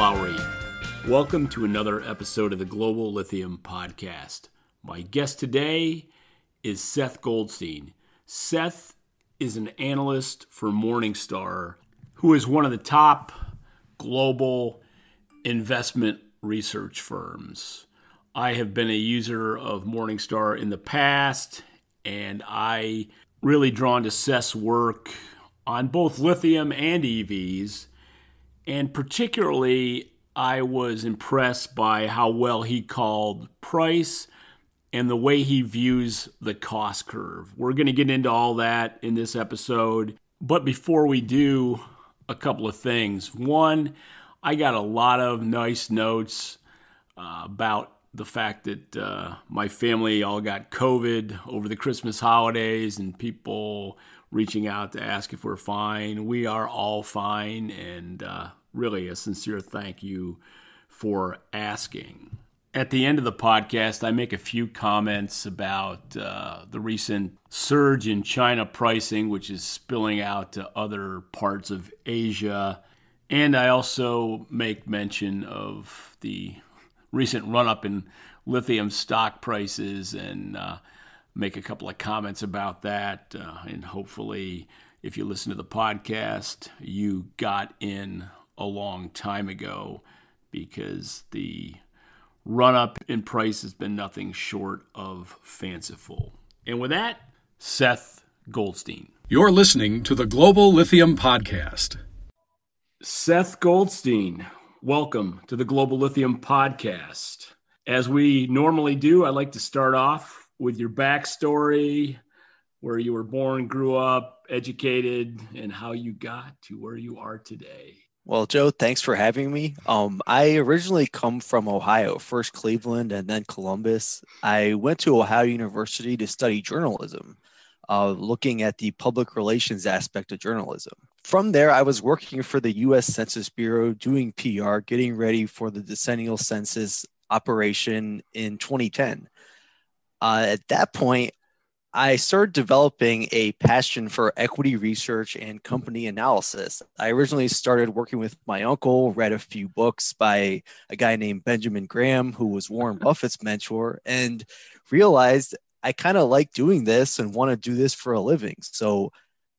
Lowry. Welcome to another episode of the Global Lithium Podcast. My guest today is Seth Goldstein. Seth is an analyst for Morningstar, who is one of the top global investment research firms. I have been a user of Morningstar in the past, and I really drawn to Seth's work on both lithium and EVs. And particularly, I was impressed by how well he called price and the way he views the cost curve. We're going to get into all that in this episode. But before we do, a couple of things. One, I got a lot of nice notes uh, about the fact that uh, my family all got COVID over the Christmas holidays and people reaching out to ask if we're fine. We are all fine, and uh, really a sincere thank you for asking. At the end of the podcast, I make a few comments about uh, the recent surge in China pricing, which is spilling out to other parts of Asia. And I also make mention of the recent run up in lithium stock prices and uh, make a couple of comments about that. Uh, and hopefully, if you listen to the podcast, you got in a long time ago because the run up in price has been nothing short of fanciful. And with that, Seth Goldstein. You're listening to the Global Lithium Podcast. Seth Goldstein, welcome to the Global Lithium Podcast. As we normally do, I'd like to start off with your backstory, where you were born, grew up, educated, and how you got to where you are today. Well, Joe, thanks for having me. Um, I originally come from Ohio, first Cleveland and then Columbus. I went to Ohio University to study journalism, uh, looking at the public relations aspect of journalism. From there, I was working for the U.S. Census Bureau, doing PR, getting ready for the decennial census operation in 2010. Uh, at that point, I started developing a passion for equity research and company analysis. I originally started working with my uncle, read a few books by a guy named Benjamin Graham, who was Warren Buffett's mentor, and realized I kind of like doing this and want to do this for a living. So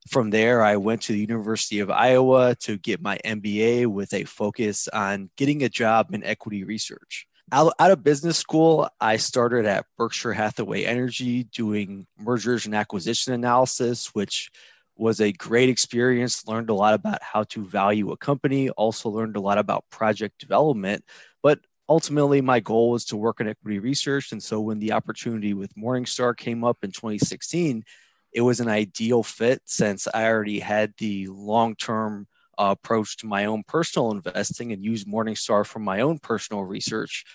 from there, I went to the University of Iowa to get my MBA with a focus on getting a job in equity research out, out of business school, I started at Berkshire Hathaway Energy doing mergers and acquisition analysis, which was a great experience. Learned a lot about how to value a company, also learned a lot about project development. But ultimately, my goal was to work in equity research. And so when the opportunity with Morningstar came up in 2016, it was an ideal fit since I already had the long term uh, approach to my own personal investing and used Morningstar for my own personal research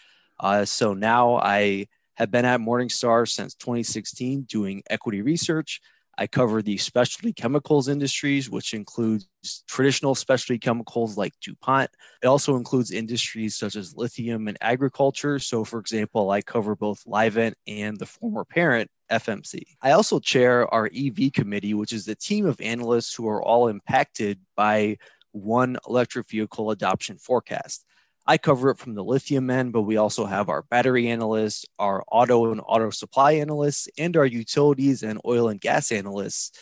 uh, so now I have been at Morningstar since 2016 doing equity research. I cover the specialty chemicals industries, which includes traditional specialty chemicals like DuPont. It also includes industries such as lithium and agriculture. So, for example, I cover both Livent and the former parent, FMC. I also chair our EV committee, which is the team of analysts who are all impacted by one electric vehicle adoption forecast. I cover it from the lithium end, but we also have our battery analysts, our auto and auto supply analysts, and our utilities and oil and gas analysts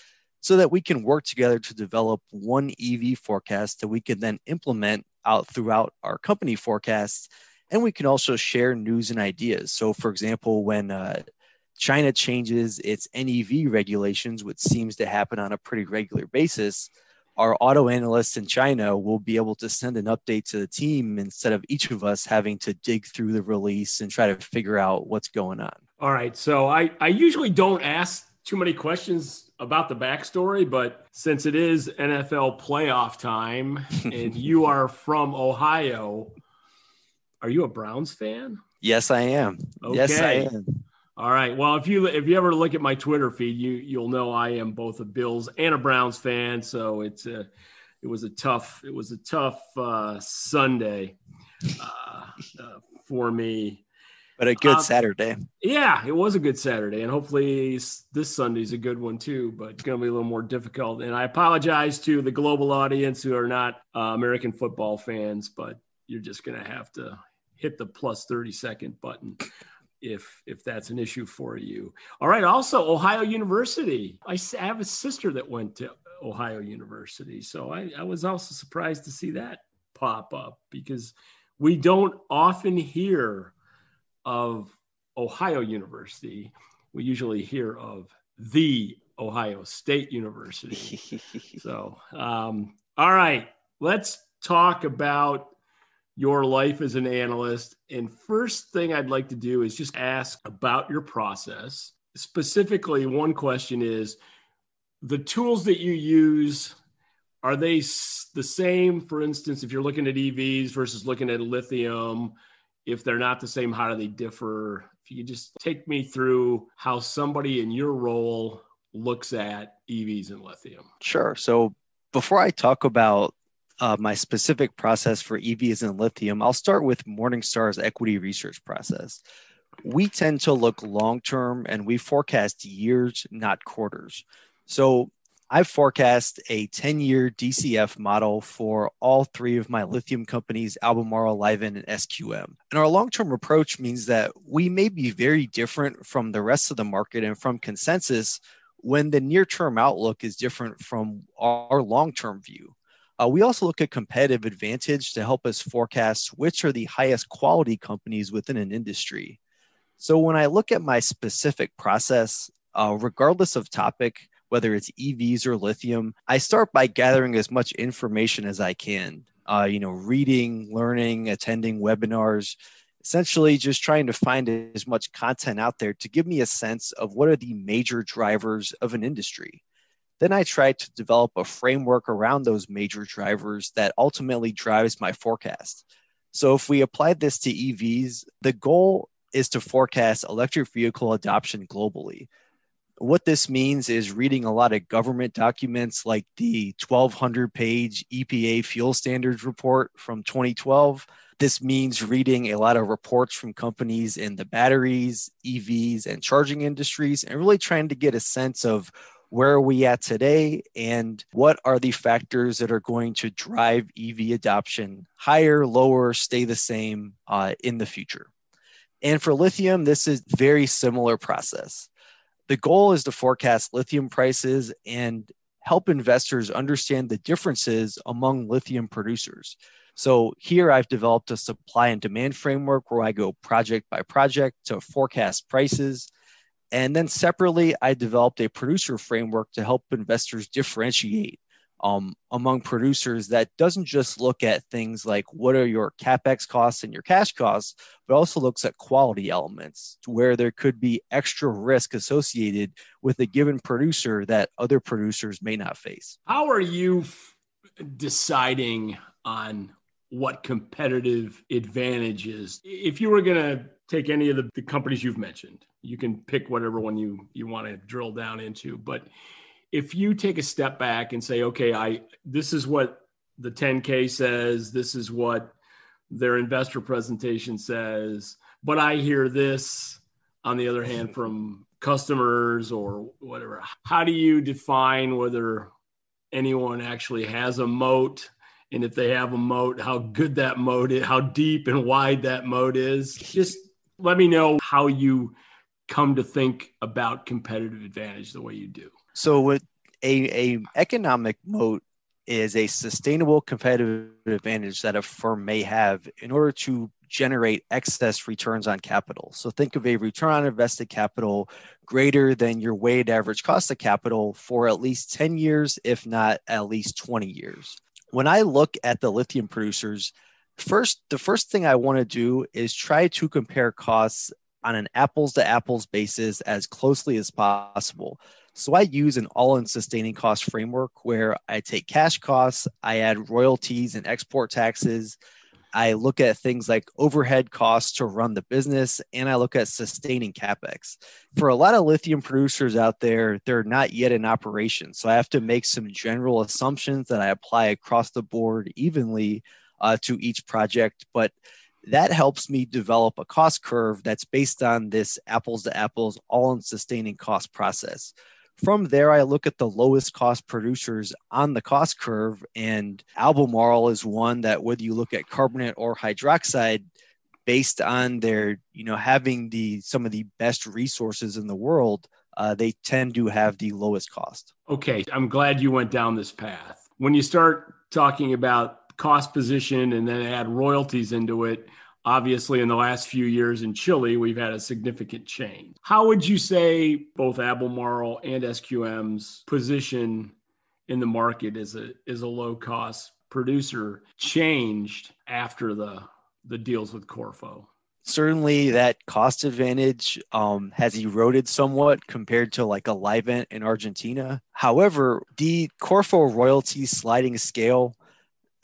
so that we can work together to develop one EV forecast that we can then implement out throughout our company forecasts. And we can also share news and ideas. So, for example, when uh, China changes its NEV regulations, which seems to happen on a pretty regular basis, our auto analysts in China will be able to send an update to the team instead of each of us having to dig through the release and try to figure out what's going on. All right. So I, I usually don't ask too many questions about the backstory, but since it is NFL playoff time and you are from Ohio, are you a Browns fan? Yes, I am. Okay. Yes, I am. All right. Well, if you if you ever look at my Twitter feed, you you'll know I am both a Bills and a Browns fan. So it's a it was a tough it was a tough uh, Sunday uh, uh, for me. But a good um, Saturday. Yeah, it was a good Saturday, and hopefully this Sunday's a good one too. But it's going to be a little more difficult. And I apologize to the global audience who are not uh, American football fans, but you're just going to have to hit the plus 30 second button if if that's an issue for you. All right. Also, Ohio University. I have a sister that went to Ohio University, so I, I was also surprised to see that pop up because we don't often hear of Ohio University. We usually hear of the Ohio State University. so, um, all right, let's talk about your life as an analyst. And first thing I'd like to do is just ask about your process. Specifically, one question is the tools that you use are they the same for instance if you're looking at evs versus looking at lithium if they're not the same how do they differ if you just take me through how somebody in your role looks at evs and lithium sure so before i talk about uh, my specific process for EVs and lithium, I'll start with Morningstar's equity research process. We tend to look long term and we forecast years, not quarters. So I forecast a 10 year DCF model for all three of my lithium companies, Albemarle, Livent, and SQM. And our long term approach means that we may be very different from the rest of the market and from consensus when the near term outlook is different from our long term view. Uh, we also look at competitive advantage to help us forecast which are the highest quality companies within an industry. So when I look at my specific process, uh, regardless of topic, whether it's EVs or lithium, I start by gathering as much information as I can. Uh, you know, reading, learning, attending webinars, essentially just trying to find as much content out there to give me a sense of what are the major drivers of an industry. Then I try to develop a framework around those major drivers that ultimately drives my forecast. So if we apply this to EVs, the goal is to forecast electric vehicle adoption globally. What this means is reading a lot of government documents like the 1200 page EPA fuel standards report from 2012. This means reading a lot of reports from companies in the batteries, EVs, and charging industries, and really trying to get a sense of where are we at today and what are the factors that are going to drive EV adoption higher, lower, stay the same uh, in the future. And for lithium, this is very similar process. The goal is to forecast lithium prices and help investors understand the differences among lithium producers. So here I've developed a supply and demand framework where I go project by project to forecast prices and then separately, I developed a producer framework to help investors differentiate um, among producers that doesn't just look at things like what are your capex costs and your cash costs, but also looks at quality elements to where there could be extra risk associated with a given producer that other producers may not face. How are you f- deciding on what competitive advantages? If you were going to take any of the, the companies you've mentioned. You can pick whatever one you you want to drill down into. But if you take a step back and say, okay, I this is what the 10K says, this is what their investor presentation says, but I hear this on the other hand from customers or whatever. How do you define whether anyone actually has a moat? And if they have a moat, how good that moat is, how deep and wide that moat is. Just let me know how you come to think about competitive advantage the way you do. So, with a, a economic moat is a sustainable competitive advantage that a firm may have in order to generate excess returns on capital. So think of a return on invested capital greater than your weighted average cost of capital for at least 10 years, if not at least 20 years. When I look at the lithium producers, First, the first thing I want to do is try to compare costs on an apples to apples basis as closely as possible. So I use an all in sustaining cost framework where I take cash costs, I add royalties and export taxes. I look at things like overhead costs to run the business, and I look at sustaining capex. For a lot of lithium producers out there, they're not yet in operation. So I have to make some general assumptions that I apply across the board evenly uh, to each project. But that helps me develop a cost curve that's based on this apples to apples, all in sustaining cost process. From there, I look at the lowest cost producers on the cost curve, and Albemarle is one that, whether you look at carbonate or hydroxide, based on their, you know, having the some of the best resources in the world, uh, they tend to have the lowest cost. Okay, I'm glad you went down this path. When you start talking about cost position and then add royalties into it, Obviously, in the last few years in Chile, we've had a significant change. How would you say both Albemarle and SQM's position in the market as a as a low cost producer changed after the the deals with Corfo? Certainly, that cost advantage um, has eroded somewhat compared to like a Livent in Argentina. However, the Corfo royalty sliding scale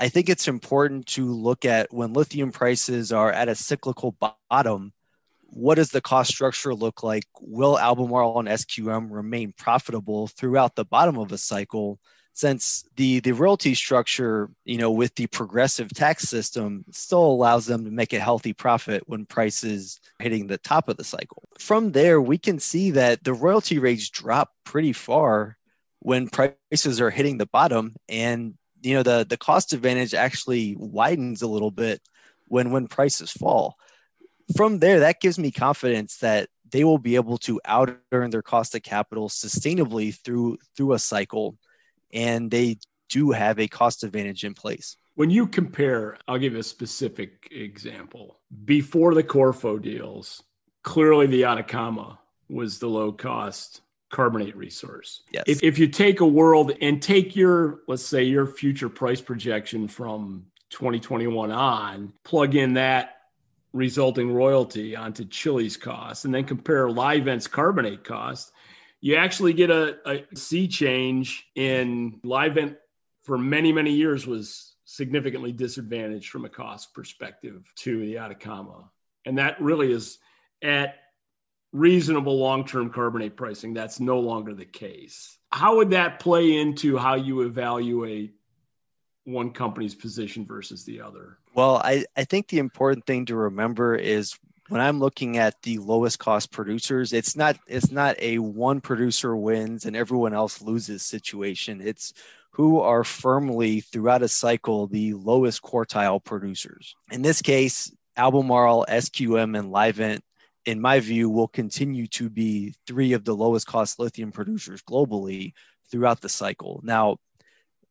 I think it's important to look at when lithium prices are at a cyclical bottom, what does the cost structure look like? Will Albemarle and SQM remain profitable throughout the bottom of a cycle? Since the, the royalty structure, you know, with the progressive tax system still allows them to make a healthy profit when prices hitting the top of the cycle. From there, we can see that the royalty rates drop pretty far when prices are hitting the bottom and you know the the cost advantage actually widens a little bit when when prices fall. From there that gives me confidence that they will be able to out earn their cost of capital sustainably through through a cycle and they do have a cost advantage in place. When you compare i'll give a specific example. Before the corfo deals clearly the atacama was the low cost carbonate resource. Yes. If, if you take a world and take your, let's say, your future price projection from 2021 on, plug in that resulting royalty onto Chile's cost, and then compare Livent's carbonate cost, you actually get a, a sea change in Livent for many, many years was significantly disadvantaged from a cost perspective to the Atacama. And that really is at reasonable long term carbonate pricing. That's no longer the case. How would that play into how you evaluate one company's position versus the other? Well, I, I think the important thing to remember is when I'm looking at the lowest cost producers, it's not it's not a one producer wins and everyone else loses situation. It's who are firmly throughout a cycle the lowest quartile producers. In this case, Albemarle, SQM, and Livent in my view, will continue to be three of the lowest cost lithium producers globally throughout the cycle. Now,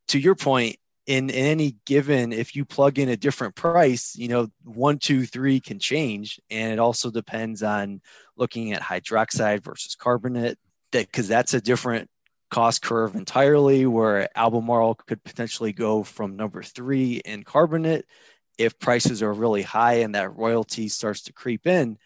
to your point, in, in any given, if you plug in a different price, you know, one, two, three can change. And it also depends on looking at hydroxide versus carbonate, that because that's a different cost curve entirely, where Albemarle could potentially go from number three in carbonate if prices are really high and that royalty starts to creep in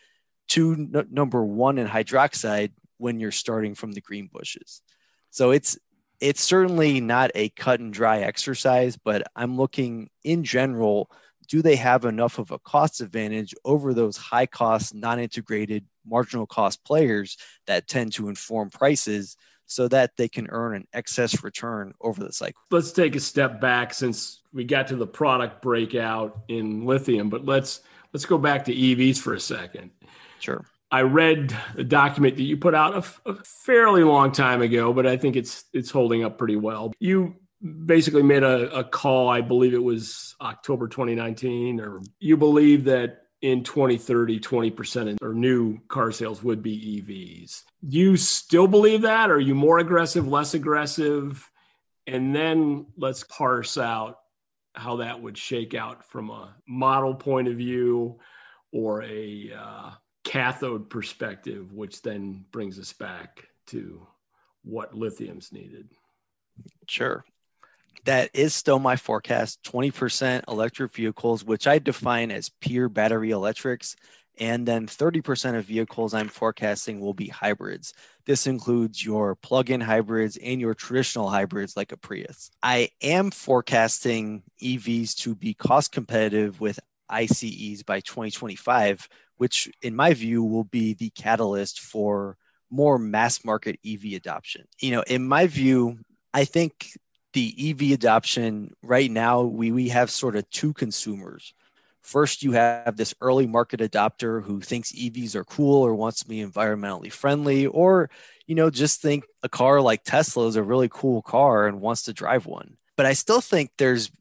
to n- number one in hydroxide when you're starting from the Greenbushes. So it's it's certainly not a cut and dry exercise, but I'm looking in general, do they have enough of a cost advantage over those high cost, non integrated, marginal cost players that tend to inform prices so that they can earn an excess return over the cycle? Let's take a step back since we got to the product breakout in lithium, but let's let's go back to EVs for a second. Sure. I read a document that you put out a, a fairly long time ago, but I think it's it's holding up pretty well. You basically made a, a call, I believe it was October 2019, or you believe that in 2030, 20% of new car sales would be EVs. Do you still believe that? Are you more aggressive, less aggressive? And then let's parse out how that would shake out from a model point of view or a uh, cathode perspective, which then brings us back to what lithium's needed. Sure. That is still my forecast 20% electric vehicles, which I define as pure battery electrics. And then 30% of vehicles I'm forecasting will be hybrids. This includes your plug in hybrids and your traditional hybrids like a Prius. I am forecasting EVs to be cost competitive with ICEs by 2025, which in my view will be the catalyst for more mass market EV adoption. You know, in my view, I think the EV adoption right now, we, we have sort of two consumers. First, you have this early market adopter who thinks EVs are cool or wants to be environmentally friendly, or you know, just think a car like Tesla is a really cool car and wants to drive one. But I still think there's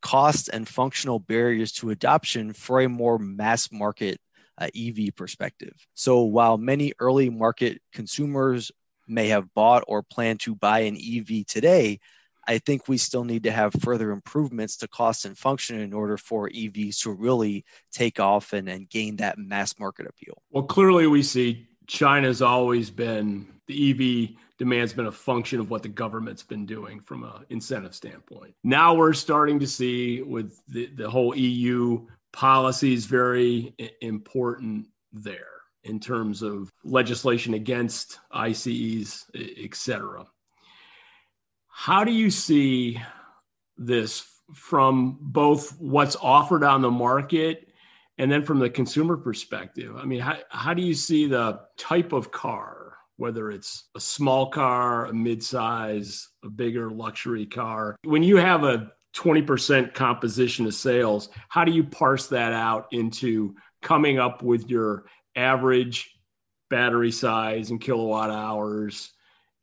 cost and functional barriers to adoption for a more mass market uh, EV perspective. So while many early market consumers may have bought or plan to buy an EV today, I think we still need to have further improvements to cost and function in order for EVs to really take off and, and gain that mass market appeal. Well, clearly we see China's always been the EV demand's been a function of what the government's been doing from an incentive standpoint. Now we're starting to see with the, the whole EU policies very important there in terms of legislation against ICEs, et cetera. How do you see this from both what's offered on the market and then from the consumer perspective? I mean, how, how do you see the type of car, whether it's a small car, a midsize, a bigger luxury car? When you have a 20% composition of sales, how do you parse that out into coming up with your average battery size and kilowatt hours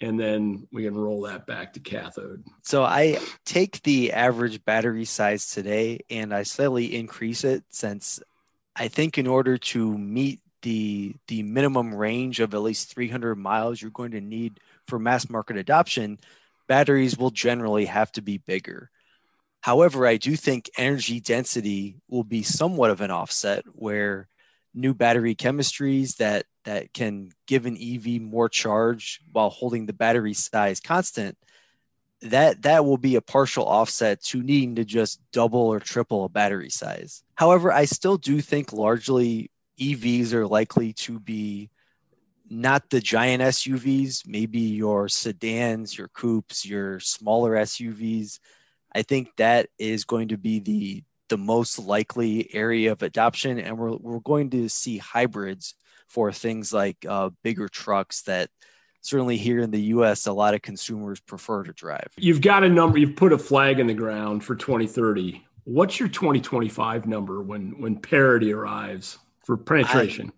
and then we can roll that back to cathode. So I take the average battery size today and I slightly increase it since I think in order to meet the the minimum range of at least 300 miles you're going to need for mass market adoption, batteries will generally have to be bigger. However, I do think energy density will be somewhat of an offset where new battery chemistries that that can give an EV more charge while holding the battery size constant, that that will be a partial offset to needing to just double or triple a battery size. However, I still do think largely EVs are likely to be not the giant SUVs, maybe your sedans, your coupes, your smaller SUVs. I think that is going to be the the most likely area of adoption, and we're we're going to see hybrids for things like uh, bigger trucks that certainly here in the US, a lot of consumers prefer to drive. You've got a number, you've put a flag in the ground for 2030. What's your 2025 number when when parity arrives for penetration?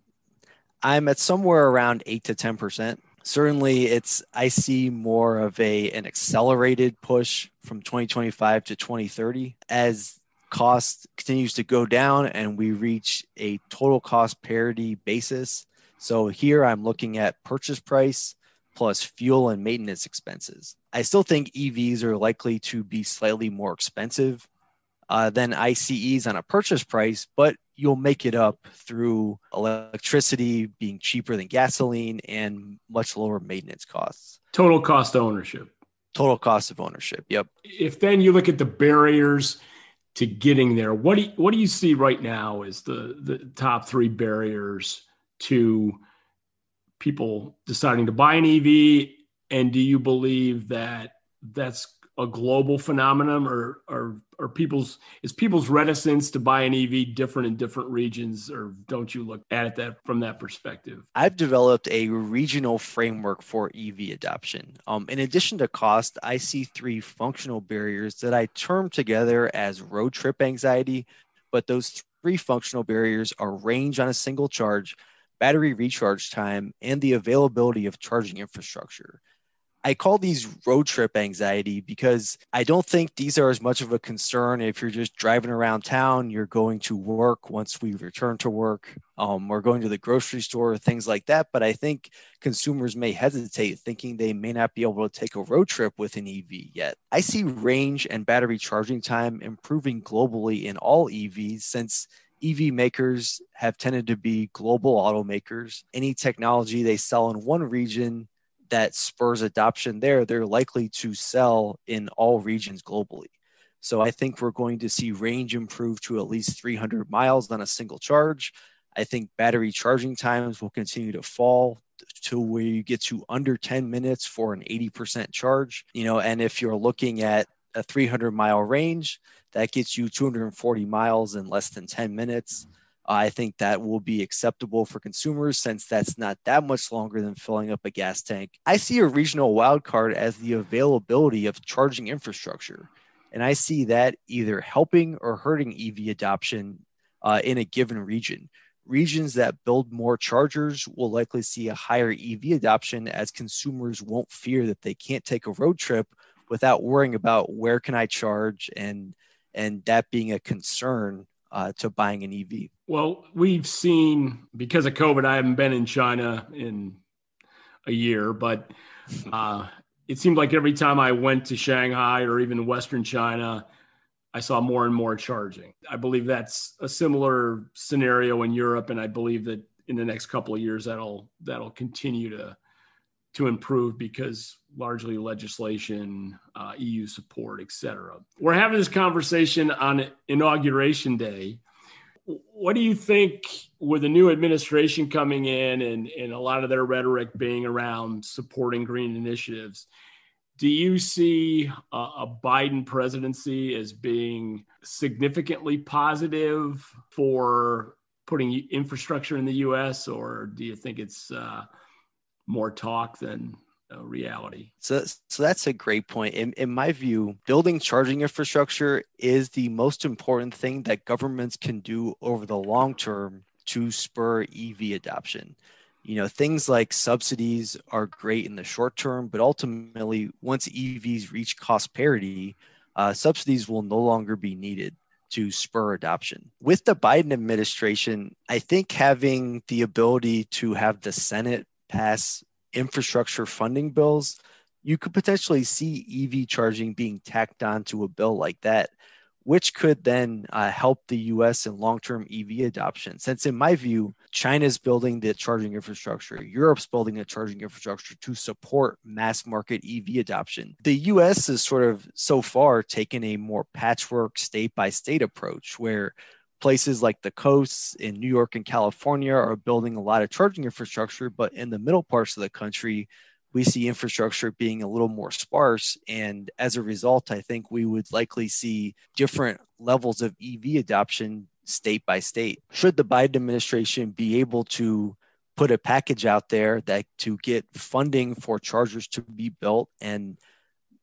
I, I'm at somewhere around eight to 10 percent. Certainly, it's I see more of a an accelerated push from 2025 to 2030 as cost continues to go down and we reach a total cost parity basis. So here I'm looking at purchase price plus fuel and maintenance expenses. I still think EVs are likely to be slightly more expensive uh, than ICEs on a purchase price, but you'll make it up through electricity being cheaper than gasoline and much lower maintenance costs. Total cost of ownership. Total cost of ownership. Yep. If then you look at the barriers to getting there. What do you, what do you see right now as the the top three barriers to people deciding to buy an EV? And do you believe that that's a global phenomenon, or or or people's is people's reticence to buy an EV different in different regions, or don't you look at it that from that perspective? I've developed a regional framework for EV adoption. Um, in addition to cost, I see three functional barriers that I term together as road trip anxiety. But those three functional barriers are range on a single charge, battery recharge time, and the availability of charging infrastructure. I call these road trip anxiety because I don't think these are as much of a concern if you're just driving around town, you're going to work once we return to work, um, or going to the grocery store, things like that. But I think consumers may hesitate thinking they may not be able to take a road trip with an EV yet. I see range and battery charging time improving globally in all EVs since EV makers have tended to be global automakers. Any technology they sell in one region that spurs adoption there, they're likely to sell in all regions globally. So I think we're going to see range improve to at least 300 miles on a single charge. I think battery charging times will continue to fall to where you get to under 10 minutes for an 80% charge. You know, and if you're looking at a 300 mile range, that gets you 240 miles in less than 10 minutes. I think that will be acceptable for consumers since that's not that much longer than filling up a gas tank. I see a regional wildcard as the availability of charging infrastructure. And I see that either helping or hurting EV adoption uh, in a given region. Regions that build more chargers will likely see a higher EV adoption as consumers won't fear that they can't take a road trip without worrying about where can I charge and and that being a concern uh, to buying an EV. Well, we've seen because of COVID, I haven't been in China in a year, but uh, it seemed like every time I went to Shanghai or even Western China, I saw more and more charging. I believe that's a similar scenario in Europe, and I believe that in the next couple of years that'll that'll continue to to improve because largely legislation, uh, EU support, etc. We're having this conversation on inauguration day. What do you think with the new administration coming in and, and a lot of their rhetoric being around supporting green initiatives? Do you see a, a Biden presidency as being significantly positive for putting infrastructure in the U.S., or do you think it's uh, more talk than uh, reality. So, so that's a great point. In, in my view, building charging infrastructure is the most important thing that governments can do over the long term to spur EV adoption. You know, things like subsidies are great in the short term, but ultimately, once EVs reach cost parity, uh, subsidies will no longer be needed to spur adoption. With the Biden administration, I think having the ability to have the Senate pass infrastructure funding bills, you could potentially see EV charging being tacked onto a bill like that, which could then uh, help the US in long term EV adoption. Since, in my view, China's building the charging infrastructure, Europe's building a charging infrastructure to support mass market EV adoption. The US has sort of so far taken a more patchwork state by state approach where places like the coasts in New York and California are building a lot of charging infrastructure, but in the middle parts of the country, we see infrastructure being a little more sparse. And as a result, I think we would likely see different levels of EV adoption state by state. Should the Biden administration be able to put a package out there that to get funding for chargers to be built and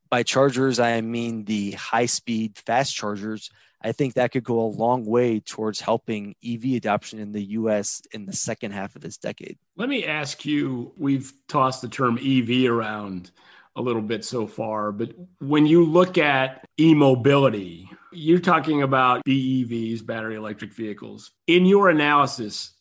by chargers i mean the high speed fast chargers I think that could go a long way towards helping EV adoption in the US in the second half of this decade. Let me ask you we've tossed the term EV around a little bit so far, but when you look at e mobility, you're talking about BEVs, battery electric vehicles. In your analysis,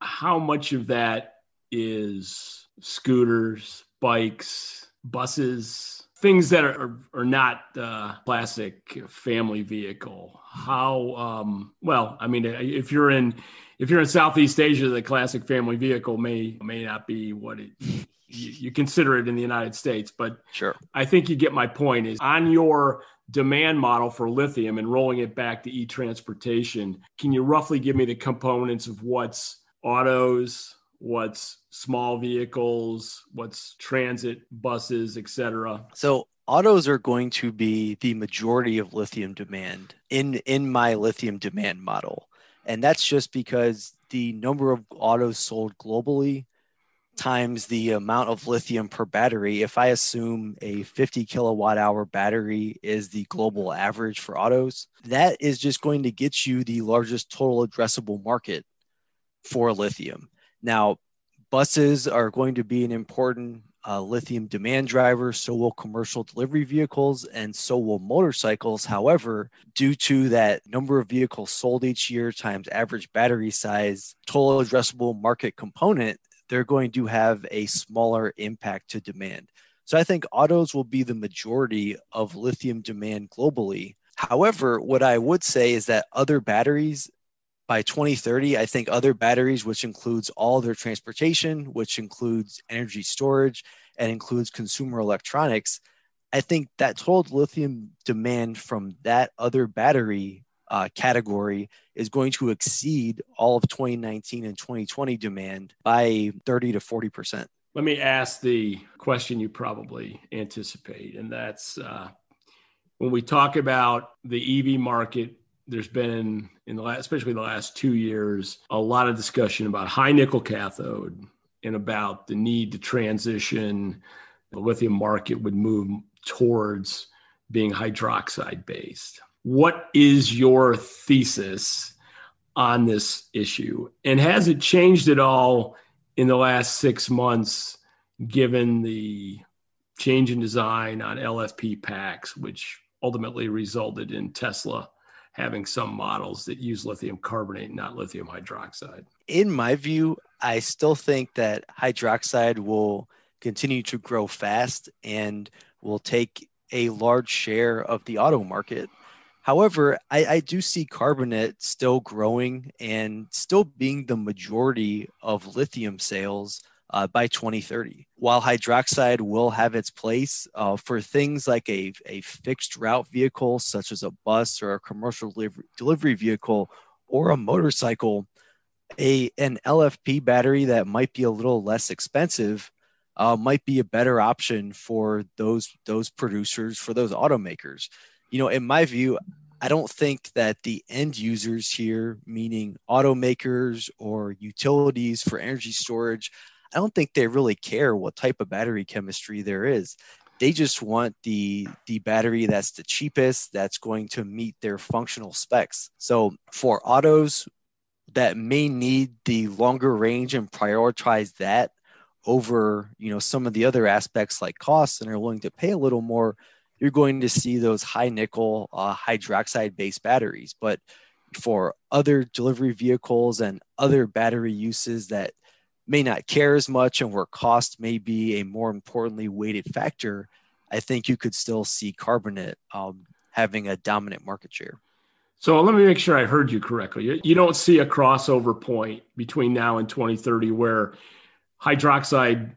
how much of that is scooters, bikes, buses, things that are, are not uh, classic family vehicle. How um, well i mean if you're in if you're in southeast asia the classic family vehicle may may not be what it you, you consider it in the united states but sure. I think you get my point is on your demand model for lithium and rolling it back to e-transportation can you roughly give me the components of what's autos what's small vehicles, what's transit buses, etc. So autos are going to be the majority of lithium demand in in my lithium demand model. And that's just because the number of autos sold globally times the amount of lithium per battery. If I assume a 50 kilowatt hour battery is the global average for autos, that is just going to get you the largest total addressable market for lithium. Now, buses are going to be an important uh, lithium demand driver. So will commercial delivery vehicles and so will motorcycles. However, due to that number of vehicles sold each year times average battery size, total addressable market component, they're going to have a smaller impact to demand. So I think autos will be the majority of lithium demand globally. However, what I would say is that other batteries by 2030, I think other batteries, which includes all their transportation, which includes energy storage, and includes consumer electronics, I think that total lithium demand from that other battery uh, category is going to exceed all of 2019 and 2020 demand by 30 to 40 percent. Let me ask the question you probably anticipate, and that's uh, when we talk about the EV market there's been in the last, especially the last two years, a lot of discussion about high nickel cathode and about the need to transition. The lithium market would move towards being hydroxide based. What is your thesis on this issue? And has it changed at all in the last six months, given the change in design on LFP packs, which ultimately resulted in Tesla having some models that use lithium carbonate, not lithium hydroxide? In my view, I still think that hydroxide will continue to grow fast and will take a large share of the auto market. However, I, I, do see carbonate still growing and still being the majority of lithium sales uh, by 2030. While hydroxide will have its place uh, for things like a, a fixed route vehicle, such as a bus or a commercial delivery, delivery vehicle or a motorcycle, a, an LFP battery that might be a little less expensive uh, might be a better option for those those producers for those automakers you know in my view i don't think that the end users here meaning automakers or utilities for energy storage i don't think they really care what type of battery chemistry there is. They just want the the battery that's the cheapest that's going to meet their functional specs. So for autos that may need the longer range and prioritize that over you know some of the other aspects like costs and are willing to pay a little more you're going to see those high nickel uh, hydroxide based batteries. But for other delivery vehicles and other battery uses that may not care as much and where cost may be a more importantly weighted factor i think you could still see carbonate um, having a dominant market share so let me make sure i heard you correctly you don't see a crossover point between now and 2030 where hydroxide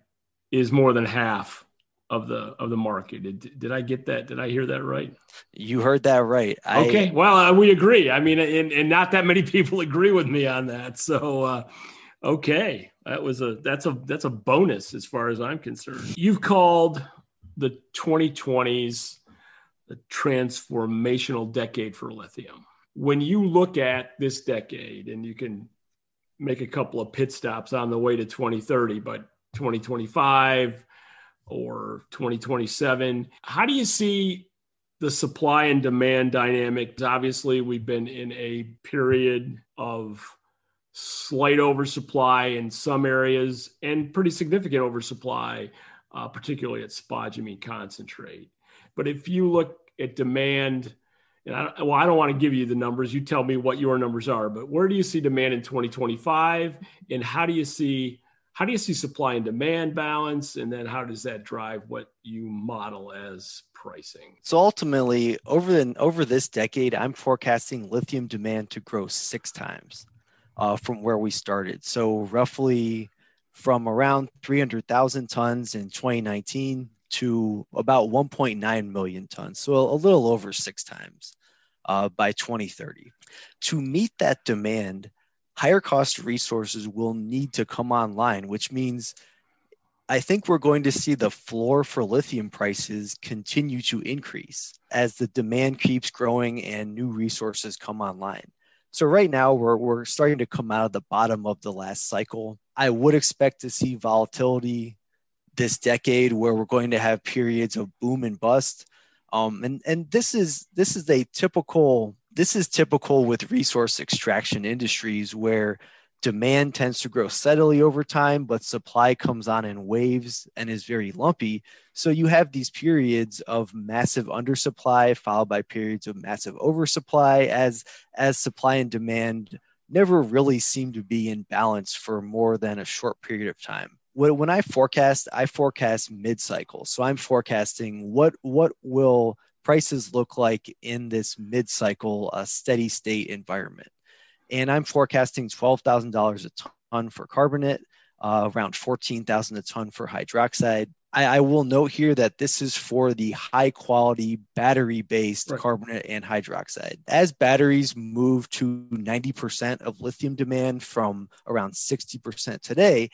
is more than half of the of the market. Did, did I get that? Did I hear that right? You heard that right. I, okay. Well, uh, we agree. I mean, and, and not that many people agree with me on that. So, uh, okay, that was a that's a that's a bonus as far as I'm concerned. You've called the 2020s the transformational decade for lithium. When you look at this decade, and you can make a couple of pit stops on the way to 2030, but 2025 or 2027. How do you see the supply and demand dynamic? Obviously, we've been in a period of slight oversupply in some areas and pretty significant oversupply, uh, particularly at spodumene concentrate. But if you look at demand, and I, well, I don't want to give you the numbers. You tell me what your numbers are, but where do you see demand in 2025, and how do you see how do you see supply and demand balance, and then how does that drive what you model as pricing? So ultimately, over the over this decade, I'm forecasting lithium demand to grow six times uh, from where we started. So roughly from around 300,000 tons in 2019 to about 1.9 million tons, so a little over six times uh, by 2030. To meet that demand, higher cost resources will need to come online, which means I think we're going to see the floor for lithium prices continue to increase as the demand keeps growing and new resources come online. So right now we're, we're starting to come out of the bottom of the last cycle. I would expect to see volatility this decade where we're going to have periods of boom and bust. Um, and and this is this is a typical this is typical with resource extraction industries where demand tends to grow steadily over time, but supply comes on in waves and is very lumpy. So you have these periods of massive undersupply followed by periods of massive oversupply as as supply and demand never really seem to be in balance for more than a short period of time when I forecast, I forecast mid-cycle. So I'm forecasting what what will prices look like in this mid-cycle uh, steady state environment, and I'm forecasting twelve thousand dollars a ton for carbonate, uh, around fourteen thousand a ton for hydroxide. I, I, will note here that this is for the high quality battery based right. carbonate and hydroxide. As batteries move to 90% of lithium demand from around 60% today,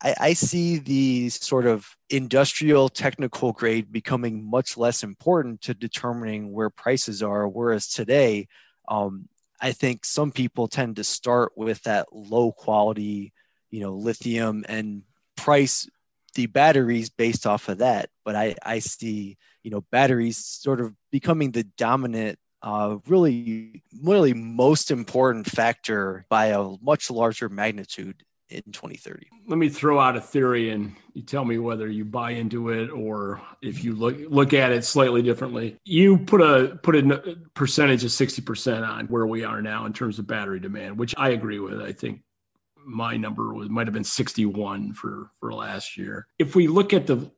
I, I see the sort of industrial technical grade becoming much less important to determining where prices are. Whereas today, um, I think some people tend to start with that low quality, you know, lithium and price the batteries based off of that. But I, I see, you know, batteries sort of becoming the dominant uh, really, really most important factor by a much larger magnitude in 2030. Let me throw out a theory and you tell me whether you buy into it or if you look look at it slightly differently. You put a put a percentage of 60% on where we are now in terms of battery demand, which I agree with. I think my number was might have been 61 for for last year. If we look at the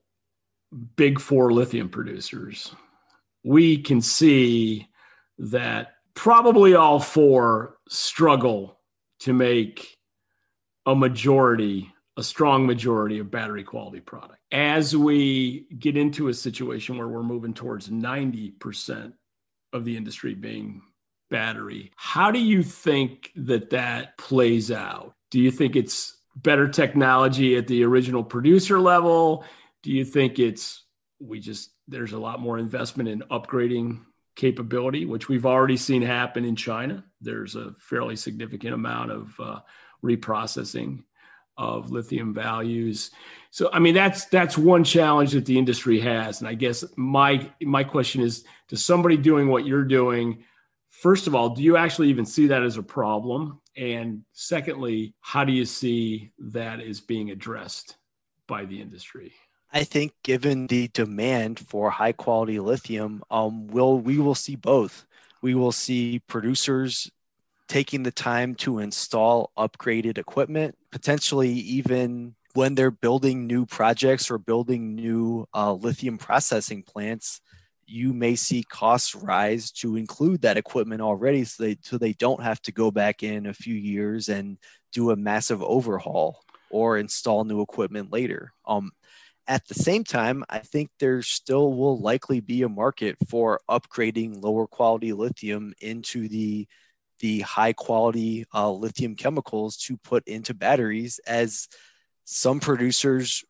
big 4 lithium producers, we can see that probably all four struggle to make a majority, a strong majority of battery quality product. As we get into a situation where we're moving towards 90% of the industry being battery, how do you think that that plays out? Do you think it's better technology at the original producer level? Do you think it's we just there's a lot more investment in upgrading capability, which we've already seen happen in China. There's a fairly significant amount of uh, reprocessing of lithium values. So I mean that's that's one challenge that the industry has and I guess my my question is to somebody doing what you're doing first of all do you actually even see that as a problem and secondly how do you see that as being addressed by the industry? I think given the demand for high quality lithium um will we will see both. We will see producers taking the time to install upgraded equipment, potentially even when they're building new projects or building new uh, lithium processing plants, you may see costs rise to include that equipment already so they, so they don't have to go back in a few years and do a massive overhaul or install new equipment later. Um, at the same time, I think there still will likely be a market for upgrading lower quality lithium into the the high quality uh, lithium chemicals to put into batteries as some producers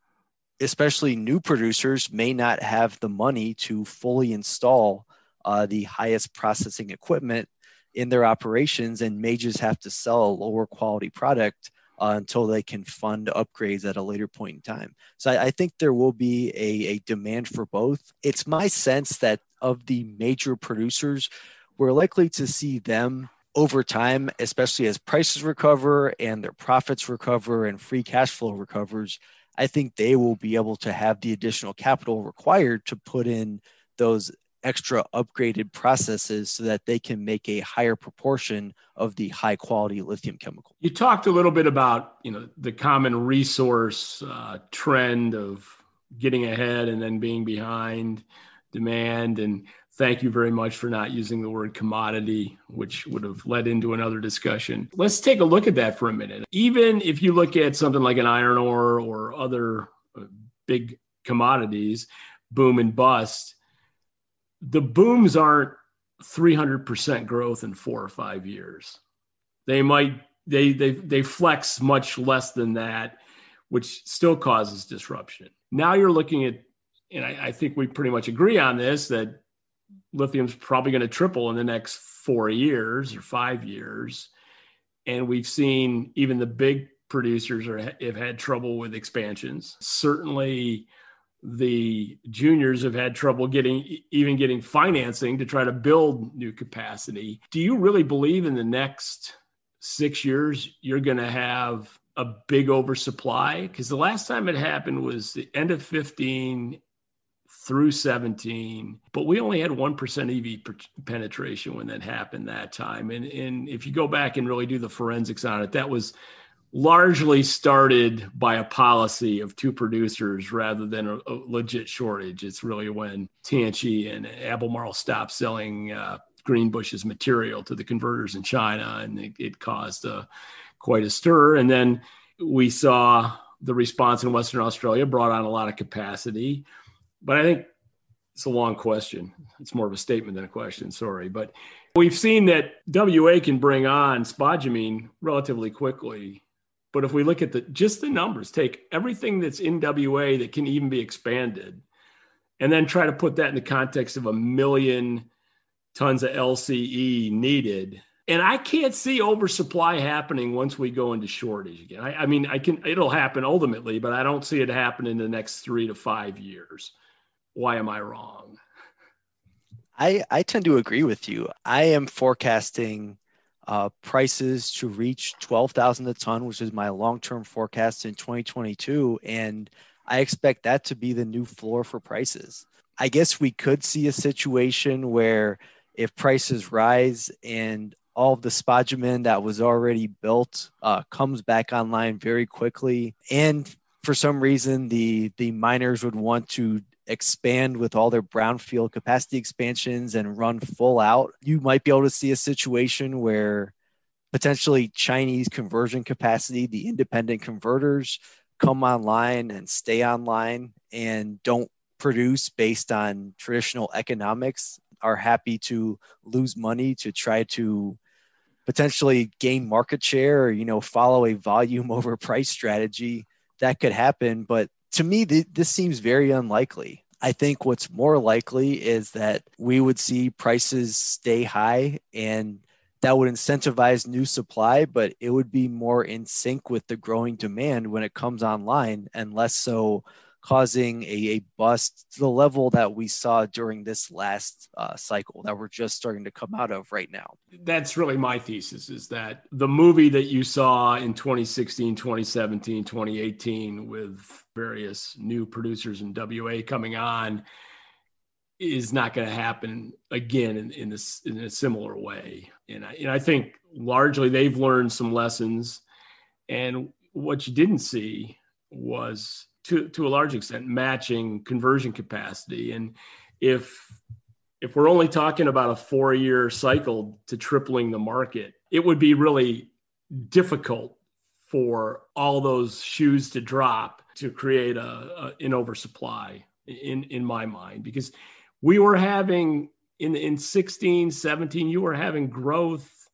especially new producers may not have the money to fully install uh, the highest processing equipment in their operations and may just have to sell a lower quality product uh, until they can fund upgrades at a later point in time. So I, I think there will be a, a demand for both. It's my sense that of the major producers, we're likely to see them over time, especially as prices recover and their profits recover and free cash flow recovers, I think they will be able to have the additional capital required to put in those extra upgraded processes so that they can make a higher proportion of the high quality lithium chemical. You talked a little bit about, you know, the common resource uh, trend of getting ahead and then being behind demand and Thank you very much for not using the word commodity, which would have led into another discussion. Let's take a look at that for a minute. Even if you look at something like an iron ore or other uh, big commodities, boom and bust, the booms aren't 300% growth in four or five years. They might, they, they, they flex much less than that, which still causes disruption. Now you're looking at, and I, I think we pretty much agree on this, that lithium's probably going to triple in the next four years or five years. And we've seen even the big producers are, have had trouble with expansions. Certainly, the juniors have had trouble getting even getting financing to try to build new capacity. Do you really believe in the next six years you're going to have a big oversupply? Because the last time it happened was the end of 15 through 17, but we only had 1% EV penetration when that happened that time. And, and if you go back and really do the forensics on it, that was largely started by a policy of two producers rather than a, a legit shortage. It's really when Tianqi and Albemarle stopped selling uh, Greenbushes material to the converters in China, and it, it caused a, uh, quite a stir. And then we saw the response in Western Australia brought on a lot of capacity but I think it's a long question. It's more of a statement than a question. Sorry, but we've seen that WA can bring on spodumene relatively quickly. But if we look at the just the numbers, take everything that's in WA that can even be expanded, and then try to put that in the context of a million tons of LCE needed. And I can't see oversupply happening once we go into shortage again. I, I mean, I can it'll happen ultimately, but I don't see it happen in the next three to five years why am I wrong? I, I tend to agree with you. I am forecasting uh, prices to reach 12,000 a ton, which is my long term forecast in 2022. And I expect that to be the new floor for prices. I guess we could see a situation where if prices rise and all of the spodumene that was already built uh, comes back online very quickly, and for some reason the the miners would want to expand with all their brownfield capacity expansions and run full out, you might be able to see a situation where potentially Chinese conversion capacity, the independent converters, come online and stay online and don't produce based on traditional economics, are happy to lose money to try to potentially gain market share or you know follow a volume over price strategy. That could happen but to me, th- this seems very unlikely. I think what's more likely is that we would see prices stay high and that would incentivize new supply, but it would be more in sync with the growing demand when it comes online and less so causing a, a bust to the level that we saw during this last uh, cycle that we're just starting to come out of right now. That's really my thesis is that the movie that you saw in 2016, 2017, 2018 with various new producers in WA coming on is not going to happen again in, in this in a similar way. And I, and I think largely they've learned some lessons. And what you didn't see was to to a large extent matching conversion capacity. And if if we're only talking about a four year cycle to tripling the market it would be really difficult for all those shoes to drop to create a, a an oversupply in in my mind. Because we were having in in 16 17 you were having growth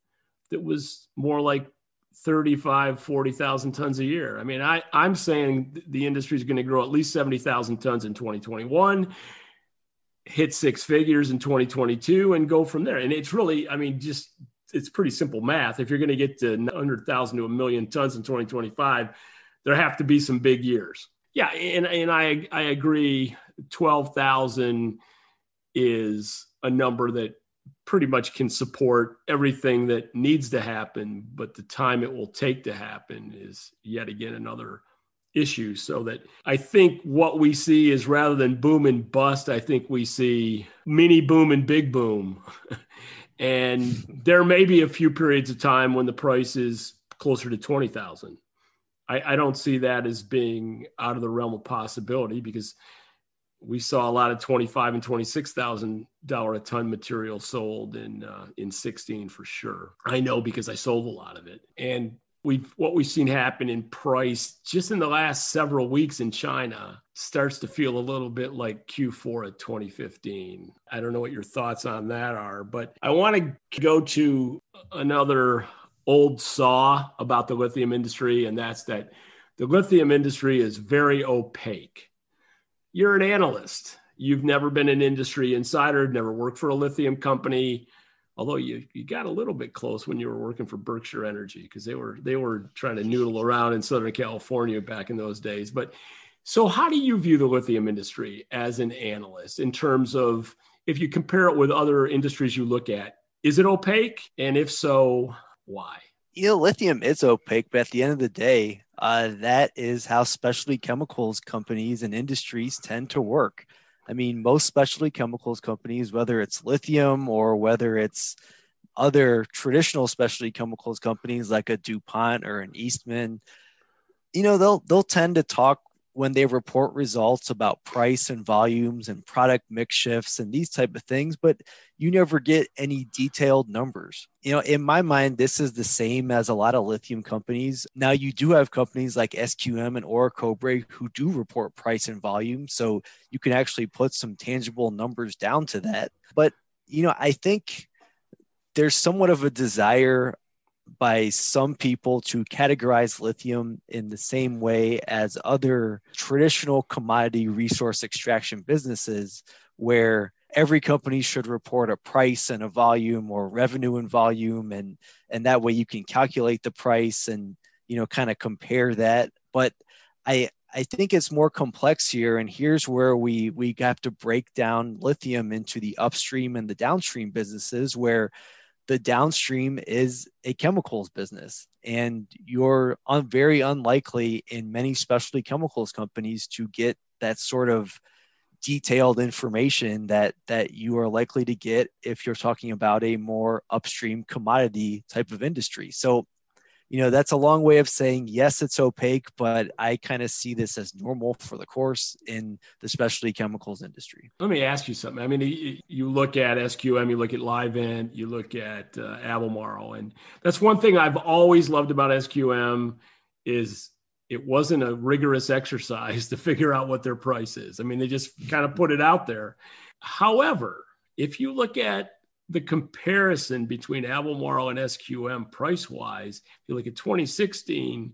that was more like 35, 40,000 tons a year. I mean, I, I'm saying the industry is going to grow at least 70,000 tons in 2021, hit six figures in 2022, and go from there. And it's really, I mean, just it's pretty simple math. If you're going to get to 100,000 to a million tons in 2025, there have to be some big years. Yeah, and, and I, I agree. 12,000 is a number that pretty much can support everything that needs to happen, but the time it will take to happen is yet again another issue. So that I think what we see is rather than boom and bust, I think we see mini boom and big boom. and there may be a few periods of time when the price is closer to 20,000. I, I don't see that as being out of the realm of possibility because we saw a lot of twenty-five and twenty-six thousand dollar a ton material sold in uh, in sixteen for sure. I know because I sold a lot of it, and we've what we've seen happen in price just in the last several weeks in China starts to feel a little bit like Q4 of 2015. I don't know what your thoughts on that are, but I want to go to another old saw about the lithium industry, and that's that the lithium industry is very opaque you're an analyst. You've never been an industry insider, never worked for a lithium company. Although you, you got a little bit close when you were working for Berkshire Energy because they were they were trying to noodle around in Southern California back in those days. But so how do you view the lithium industry as an analyst in terms of if you compare it with other industries you look at, is it opaque? And if so, why? You know, lithium is opaque, but at the end of the day, uh, that is how specialty chemicals companies and industries tend to work. I mean, most specialty chemicals companies, whether it's lithium or whether it's other traditional specialty chemicals companies like a DuPont or an Eastman, you know, they'll they'll tend to talk when they report results about price and volumes and product mix shifts and these type of things but you never get any detailed numbers. You know in my mind this is the same as a lot of lithium companies. Now you do have companies like sqm and orocobre who do report price and volume so you can actually put some tangible numbers down to that. But you know i think there's somewhat of a desire by some people to categorize lithium in the same way as other traditional commodity resource extraction businesses, where every company should report a price and a volume or revenue and volume, and and that way you can calculate the price and you know kind of compare that. But I I think it's more complex here, and here's where we we have to break down lithium into the upstream and the downstream businesses, where the downstream is a chemicals business, and you're un- very unlikely in many specialty chemicals companies to get that sort of detailed information that that you are likely to get if you're talking about a more upstream commodity type of industry. So you know that's a long way of saying yes it's opaque but i kind of see this as normal for the course in the specialty chemicals industry. Let me ask you something. I mean you look at sqm you look at livent you look at uh, albemarle and that's one thing i've always loved about sqm is it wasn't a rigorous exercise to figure out what their price is. I mean they just kind of put it out there. However if you look at the comparison between Albemarle and SQM price wise, if you look at 2016,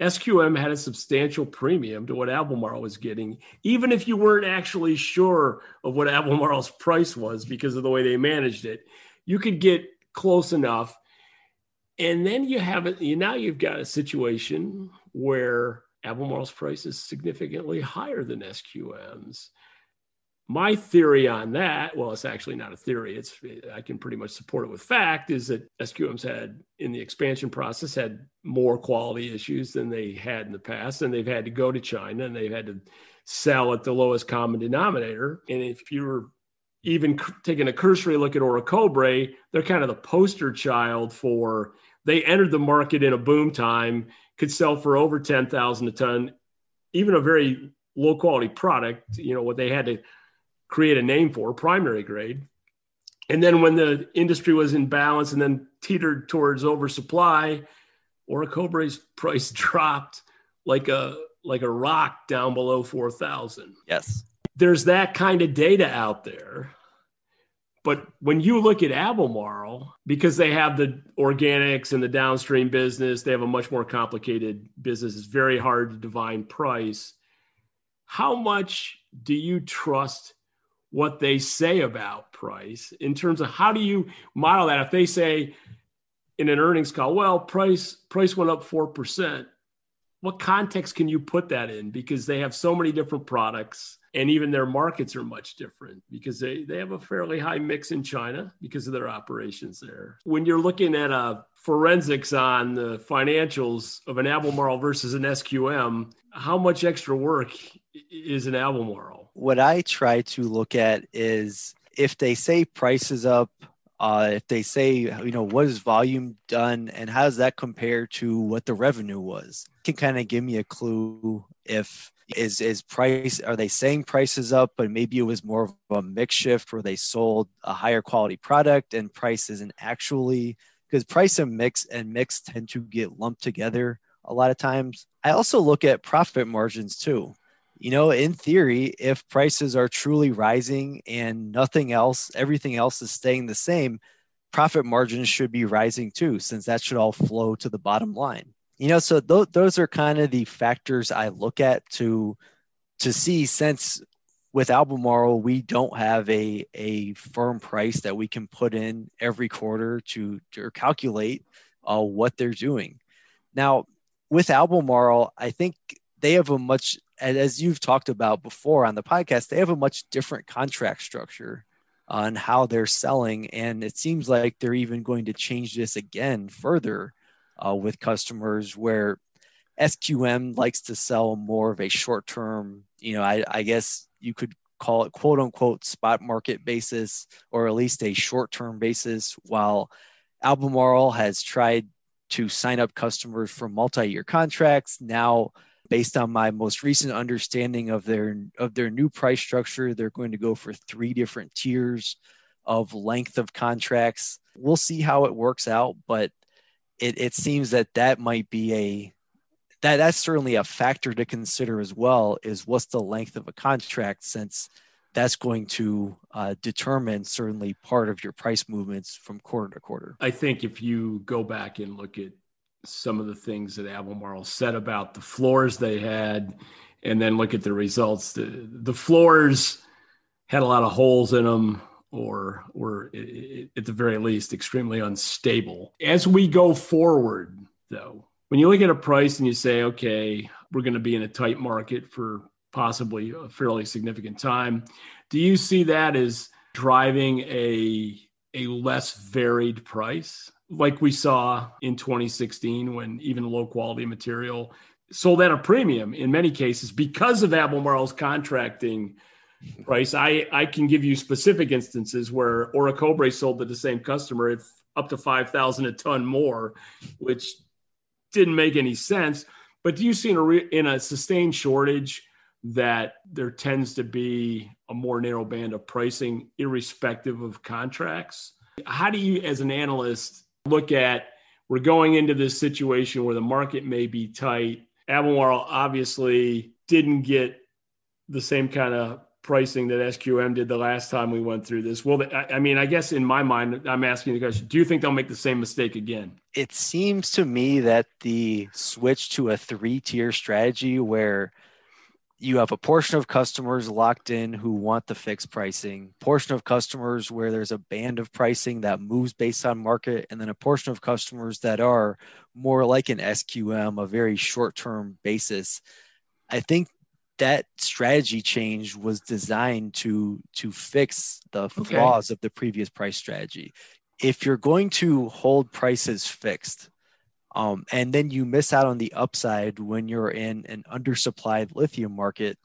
SQM had a substantial premium to what Albemarle was getting, even if you weren't actually sure of what Albemarle's price was because of the way they managed it. You could get close enough. And then you have it, you now you've got a situation where Albemarle's price is significantly higher than SQM's my theory on that, well, it's actually not a theory. It's I can pretty much support it with fact. Is that SQM's had in the expansion process had more quality issues than they had in the past, and they've had to go to China and they've had to sell at the lowest common denominator. And if you're even taking a cursory look at Orocobre, they're kind of the poster child for they entered the market in a boom time, could sell for over ten thousand a ton, even a very low quality product. You know what they had to create a name for, primary grade. And then when the industry was in balance and then teetered towards oversupply, Orocobre's price dropped like a like a rock down below 4,000. Yes. There's that kind of data out there. But when you look at Albemarle, because they have the organics and the downstream business, they have a much more complicated business. It's very hard to divine price. How much do you trust what they say about price in terms of how do you model that? If they say in an earnings call well price price went up 4% what context can you put that in? Because they have so many different products and even their markets are much different because they, they have a fairly high mix in china because of their operations there when you're looking at a forensics on the financials of an albemarle versus an sqm how much extra work is an albemarle what I try to look at is if they say prices up, uh, if they say, you know, what is volume done and how does that compare to what the revenue was? Can kind of give me a clue if is is price are they saying prices up but maybe it was more of a mix shift where they sold a higher quality product and price isn't actually because price and mix and mix tend to get lumped together a lot of times i also look at profit margins too you know, in theory, if prices are truly rising and nothing else, everything else is staying the same, profit margins should be rising too, since that should all flow to the bottom line. You know, so th- those are kind of the factors I look at to to see since with Albemarle, we don't have a, a firm price that we can put in every quarter to, to calculate uh, what they're doing. Now, with Albemarle, I think they have a much as you've talked about before on the podcast, they have a much different contract structure on how they're selling. And it seems like they're even going to change this again further uh, with customers where SQM likes to sell more of a short term, you know, I, I guess you could call it quote unquote spot market basis or at least a short term basis, while Albemarle has tried to sign up customers for multi year contracts. Now, based on my most recent understanding of their of their new price structure they're going to go for three different tiers of length of contracts we'll see how it works out but it, it seems that that might be a that that's certainly a factor to consider as well is what's the length of a contract since that's going to uh, determine certainly part of your price movements from quarter to quarter. I think if you go back and look at some of the things that Albemarle said about the floors they had, and then look at the results. The, the floors had a lot of holes in them, or were at the very least extremely unstable. As we go forward, though, when you look at a price and you say, okay, we're going to be in a tight market for possibly a fairly significant time. Do you see that as driving a a less varied price like we saw in 2016 when even low quality material sold at a premium in many cases because of Albemarle's contracting price. I, I can give you specific instances where Orocobre sold to the same customer at up to 5,000 a ton more, which didn't make any sense. But do you see in a, re- in a sustained shortage that there tends to be a more narrow band of pricing irrespective of contracts? How do you, as an analyst, look at we're going into this situation where the market may be tight? Albemarle obviously didn't get the same kind of pricing that SQM did the last time we went through this. Well, I mean, I guess in my mind, I'm asking the question: Do you think they'll make the same mistake again? It seems to me that the switch to a three-tier strategy, where you have a portion of customers locked in who want the fixed pricing, portion of customers where there's a band of pricing that moves based on market, and then a portion of customers that are more like an SQM, a very short-term basis. I think that strategy change was designed to to fix the okay. flaws of the previous price strategy. If you're going to hold prices fixed, um, and then you miss out on the upside when you're in an undersupplied lithium market,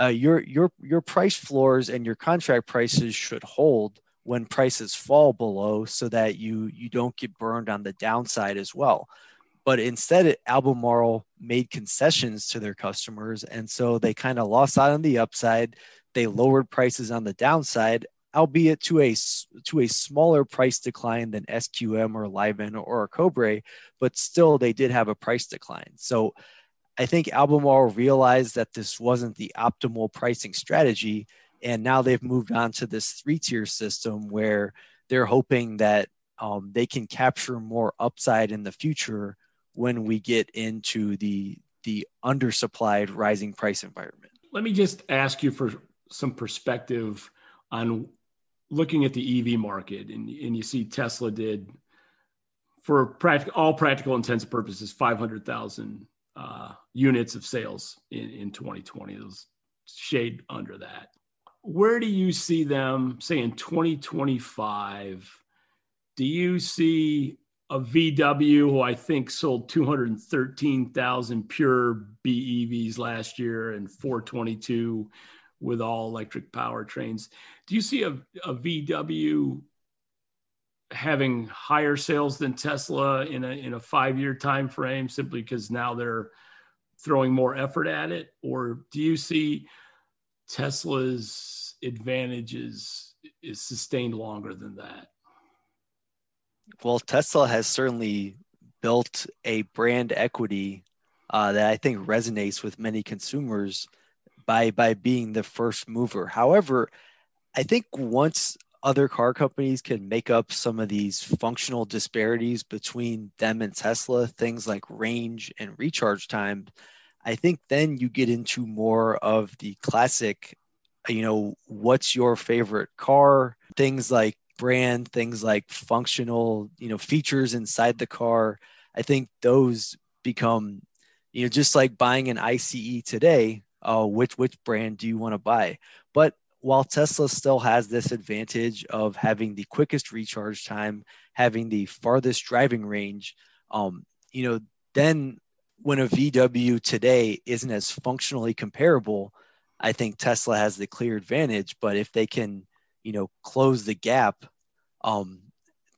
uh, your your your price floors and your contract prices should hold when prices fall below, so that you you don't get burned on the downside as well. But instead, Albemarle made concessions to their customers. And so they kind of lost out on the upside. They lowered prices on the downside, albeit to a, to a smaller price decline than SQM or Livent or Orocobre, but still they did have a price decline. So I think Albemarle realized that this wasn't the optimal pricing strategy. And now they've moved on to this three tier system where they're hoping that um, they can capture more upside in the future when we get into the the undersupplied rising price environment. Let me just ask you for some perspective on looking at the EV market and, and you see Tesla did for practical all practical intents and purposes 500,000 uh, units of sales in, in 2020 it was shade under that. Where do you see them say in 2025 do you see a VW who I think sold 213,000 pure BEVs last year and 422 with all electric powertrains. Do you see a, a VW having higher sales than Tesla in a in a five year time frame simply because now they're throwing more effort at it, or do you see Tesla's advantages is sustained longer than that? Well, Tesla has certainly built a brand equity uh, that I think resonates with many consumers by by being the first mover. However, I think once other car companies can make up some of these functional disparities between them and Tesla, things like range and recharge time, I think then you get into more of the classic, you know, what's your favorite car? Things like brand, things like functional, you know, features inside the car. I think those become, you know, just like buying an ICE today. Uh, which which brand do you want to buy? But while Tesla still has this advantage of having the quickest recharge time, having the farthest driving range, um, you know, then when a VW today isn't as functionally comparable, I think Tesla has the clear advantage. But if they can, you know, close the gap um,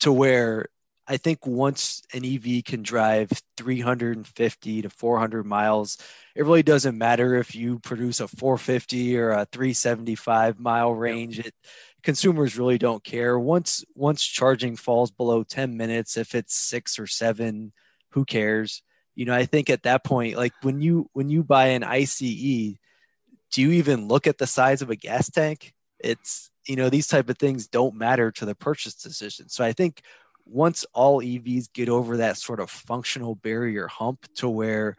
to where I think once an EV can drive 350 to 400 miles, it really doesn't matter if you produce a 450 or a 375 mile range. It consumers really don't care. Once once charging falls below 10 minutes, if it's six or seven, who cares? You know, I think at that point, like when you when you buy an ICE, do you even look at the size of a gas tank? It's you know these type of things don't matter to the purchase decision. So i think once all evs get over that sort of functional barrier hump to where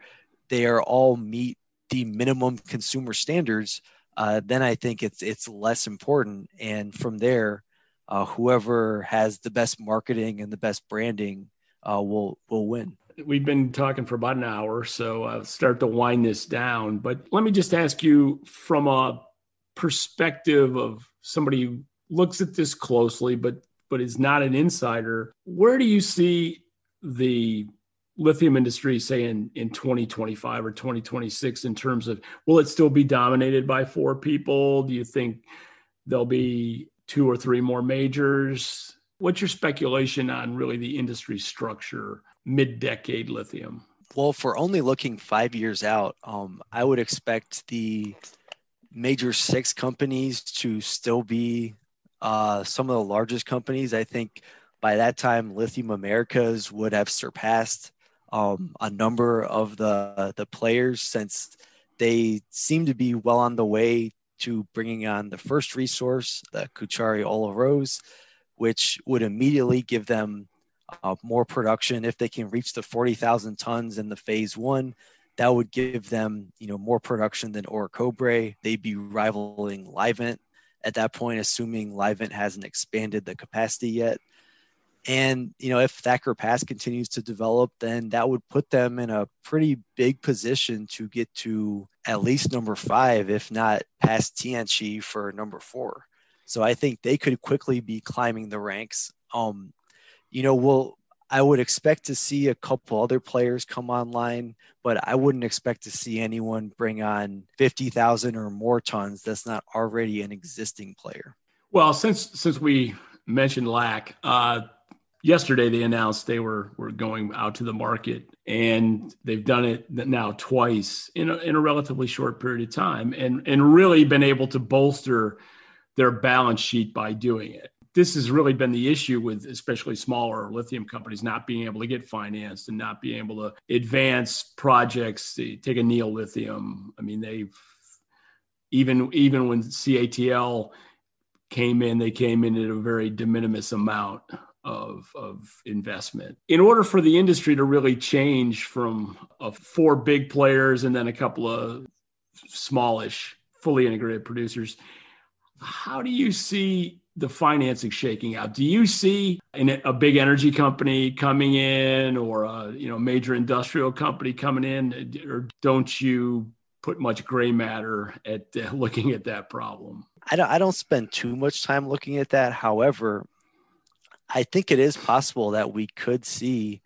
they are all meet the minimum consumer standards uh, then i think it's it's less important. And from there uh, whoever has the best marketing and the best branding uh, will will win. We've been talking for about an hour, so I'll start to wind this down. But let me just ask you from a perspective of somebody who looks at this closely, but but is not an insider. Where do you see the lithium industry, say in, in 2025 or 2026, in terms of will it still be dominated by four people? Do you think there'll be two or three more majors? What's your speculation on really the industry structure mid decade lithium? Well, for only looking five years out, um, I would expect the major six companies to still be uh, some of the largest companies. I think by that time, Lithium Americas would have surpassed um, a number of the the players since they seem to be well on the way to bringing on the first resource, the Caucharí-Olaroz, which would immediately give them uh, more production if they can reach the 40,000 tons in the phase one. That would give them, you know, more production than Orocobre. They'd be rivaling Livent at that point, assuming Livent hasn't expanded the capacity yet. And, you know, if Thacker Pass continues to develop, then that would put them in a pretty big position to get to at least number five, if not past Tianqi for number four. So I think they could quickly be climbing the ranks. Um, you know, we'll, I would expect to see a couple other players come online, but I wouldn't expect to see anyone bring on 50,000 or more tons that's not already an existing player. Well, since since we mentioned LAC, uh, yesterday they announced they were were going out to the market and they've done it now twice in a, in a relatively short period of time and and really been able to bolster their balance sheet by doing it this has really been the issue with especially smaller lithium companies not being able to get financed and not being able to advance projects take a Neo Lithium. i mean they've even even when catl came in they came in at a very de minimis amount of, of investment. In order for the industry to really change from uh, four big players and then a couple of smallish, fully integrated producers, how do you see the financing shaking out? Do you see a big energy company coming in or a you know major industrial company coming in, or don't you put much gray matter at uh, looking at that problem? I don't, I don't spend too much time looking at that. However, I think it is possible that we could see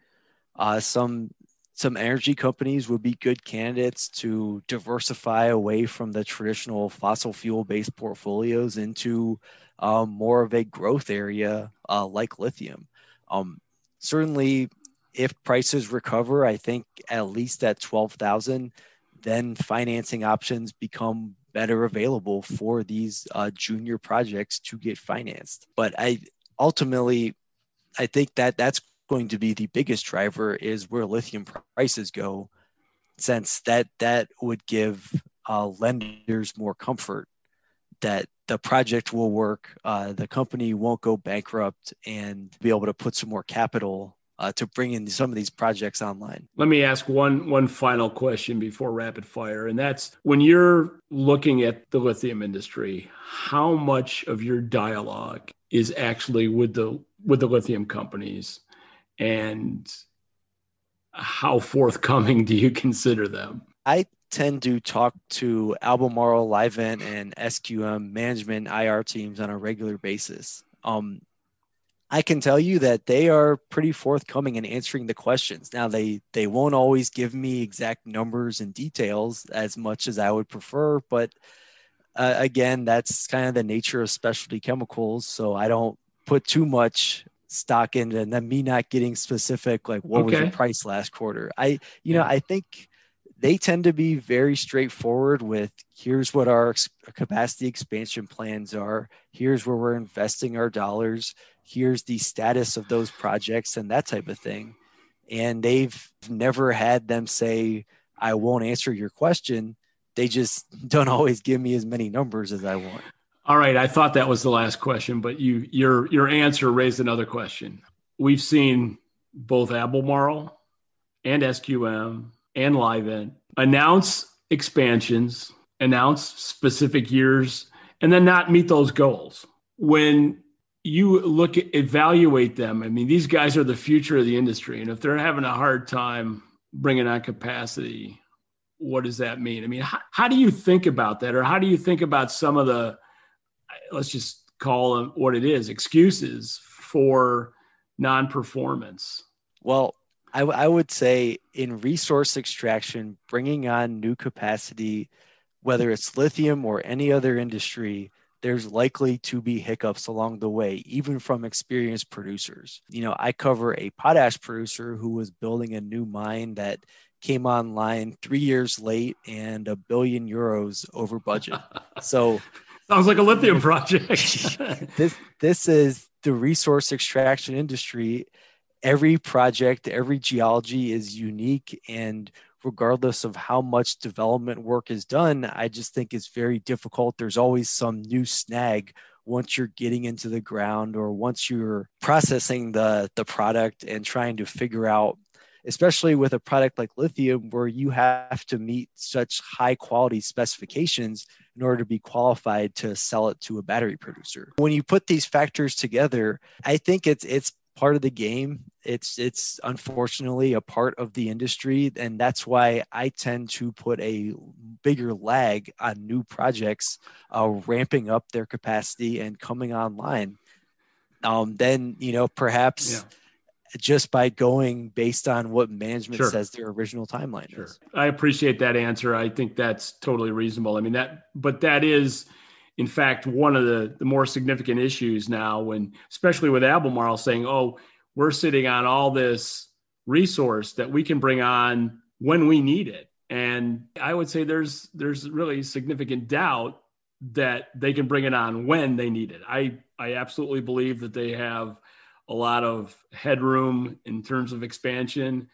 uh, some some energy companies would be good candidates to diversify away from the traditional fossil fuel based portfolios into um, more of a growth area uh, like lithium. Um, certainly, if prices recover, I think at least at twelve thousand, then financing options become better available for these uh, junior projects to get financed. But I ultimately, I think that that's going to be the biggest driver is where lithium prices go, since that that would give uh, lenders more comfort that the project will work, uh, the company won't go bankrupt, and be able to put some more capital uh, to bring in some of these projects online. Let me ask one one final question before rapid fire, and that's when you're looking at the lithium industry, how much of your dialogue is actually with the with the lithium companies, and how forthcoming do you consider them? I tend to talk to Albemarle, Livent, and SQM management IR teams on a regular basis. Um, I can tell you that they are pretty forthcoming in answering the questions. Now they they won't always give me exact numbers and details as much as I would prefer, but uh, again, that's kind of the nature of specialty chemicals. So I don't put too much stock into and then me not getting specific like what okay. was the price last quarter. I you know I think they tend to be very straightforward with here's what our capacity expansion plans are. Here's where we're investing our dollars. Here's the status of those projects and that type of thing. And they've never had them say i won't answer your question. They just don't always give me as many numbers as i want. All right. I thought that was the last question but you your your answer raised another question. We've seen both albemarle and sqm and Livent, announce expansions, announce specific years, and then not meet those goals. When you look at evaluate them. I mean, these guys are the future of the industry, and if they're having a hard time bringing on capacity, what does that mean? I mean, how, how do you think about that, or how do you think about some of the let's just call them what it is excuses for non-performance? Well, I, w- I would say in resource extraction, bringing on new capacity, whether it's lithium or any other industry, there's likely to be hiccups along the way, even from experienced producers. You know, I cover a potash producer who was building a new mine that came online three years late and a billion euros over budget. So sounds like a lithium project. this this is the resource extraction industry. Every project, every geology is unique and regardless of how much development work is done, I just think it's very difficult. There's always some new snag once you're getting into the ground or once you're processing the the product and trying to figure out especially with a product like lithium where you have to meet such high quality specifications in order to be qualified to sell it to a battery producer. When you put these factors together, I think it's it's part of the game. It's it's unfortunately a part of the industry, and that's why I tend to put a bigger lag on new projects uh, ramping up their capacity and coming online. Um, then you know perhaps. Yeah just by going based on what management sure. says their original timeline sure. is. I appreciate that answer. I think that's totally reasonable. I mean that but that is in fact, one of the, the more significant issues now, when especially with Albemarle saying, "Oh, we're sitting on all this resource that we can bring on when we need it," and I would say there's there's really significant doubt that they can bring it on when they need it. I I absolutely believe that they have a lot of headroom in terms of expansion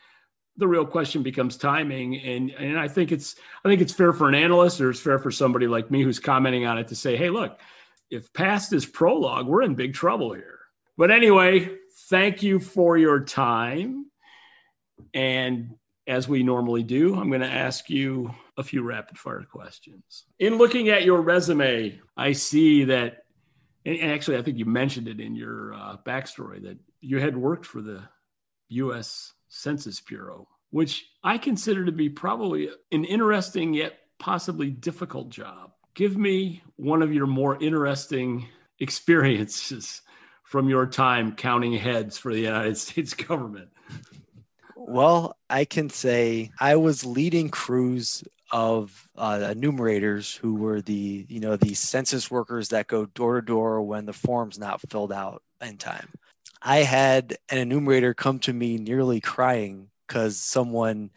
the real question becomes timing. And and I think it's I think it's fair for an analyst or it's fair for somebody like me who's commenting on it to say hey look if past is prologue we're in big trouble here. But anyway thank you for your time. And as we normally do I'm going to ask you a few rapid fire questions. In looking at your resume I see that and actually I think you mentioned it in your uh, backstory that you had worked for the US Census Bureau, which I consider to be probably an interesting yet possibly difficult job. Give me one of your more interesting experiences from your time counting heads for the United States government. Well, I can say I was leading crews of uh, enumerators who were the you know the census workers that go door to door when the form's not filled out in time. I had an enumerator come to me nearly crying because someone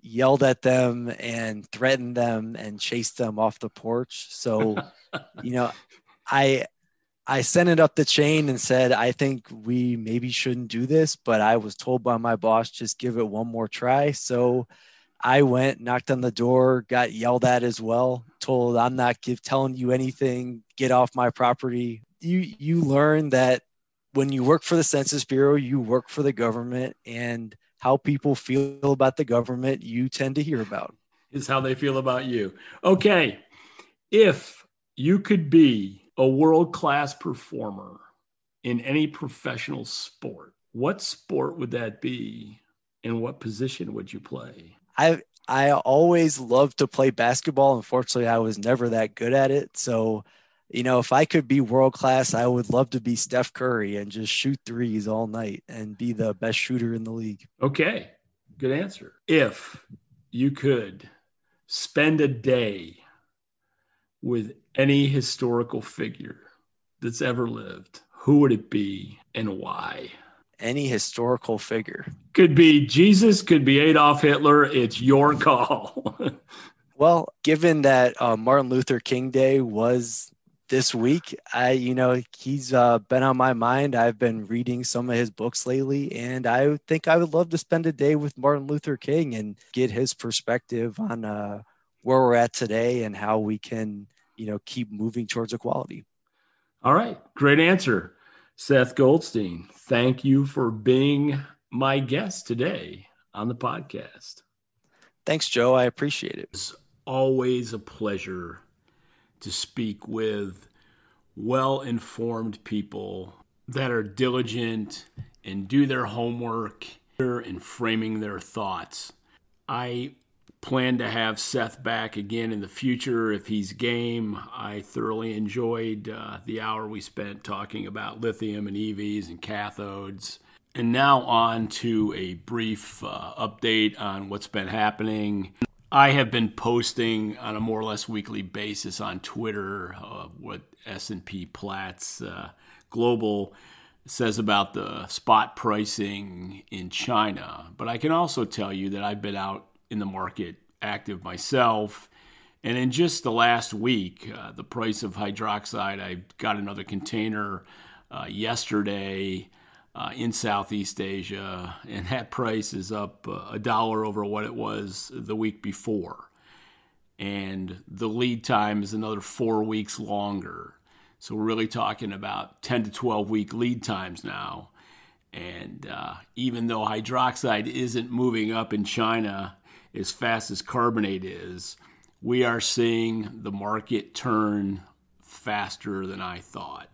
yelled at them and threatened them and chased them off the porch. So, you know, I I sent it up the chain and said, I think we maybe shouldn't do this, but I was told by my boss just give it one more try. So I went, knocked on the door, got yelled at as well, told I'm not give, telling you anything, get off my property. You you learn that when you work for the Census Bureau, you work for the government, and how people feel about the government, you tend to hear about. Is how they feel about you. Okay. If you could be a world class performer in any professional sport, what sport would that be? And what position would you play? I I always loved to play basketball. Unfortunately, I was never that good at it. So you know, if I could be world class, I would love to be Steph Curry and just shoot threes all night and be the best shooter in the league. Okay, good answer. If you could spend a day with any historical figure that's ever lived, who would it be and why? Any historical figure. Could be Jesus, could be Adolf Hitler. It's your call. well, given that uh, Martin Luther King Day was this week. I, you know, he's uh, been on my mind. I've been reading some of his books lately, and I think I would love to spend a day with Martin Luther King and get his perspective on uh, where we're at today and how we can, you know, keep moving towards equality. All right, great answer, Seth Goldstein. Thank you for being my guest today on the podcast. Thanks, Joe. I appreciate it. It's always a pleasure to speak with well informed people that are diligent and do their homework and framing their thoughts. I plan to have Seth back again in the future if he's game. I thoroughly enjoyed uh, the hour we spent talking about lithium and EVs and cathodes. And now on to a brief uh, update on what's been happening. I have been posting on a more or less weekly basis on Twitter uh, what S&P Platts uh, Global says about the spot pricing in China. But I can also tell you that I've been out in the market active myself. And in just the last week, uh, the price of hydroxide, I got another container uh, yesterday uh, in Southeast Asia, and that price is up uh, a dollar over what it was the week before. And the lead time is another four weeks longer. So we're really talking about 10 to 12 week lead times now. And uh, even though hydroxide isn't moving up in China as fast as carbonate is, we are seeing the market turn faster than I thought.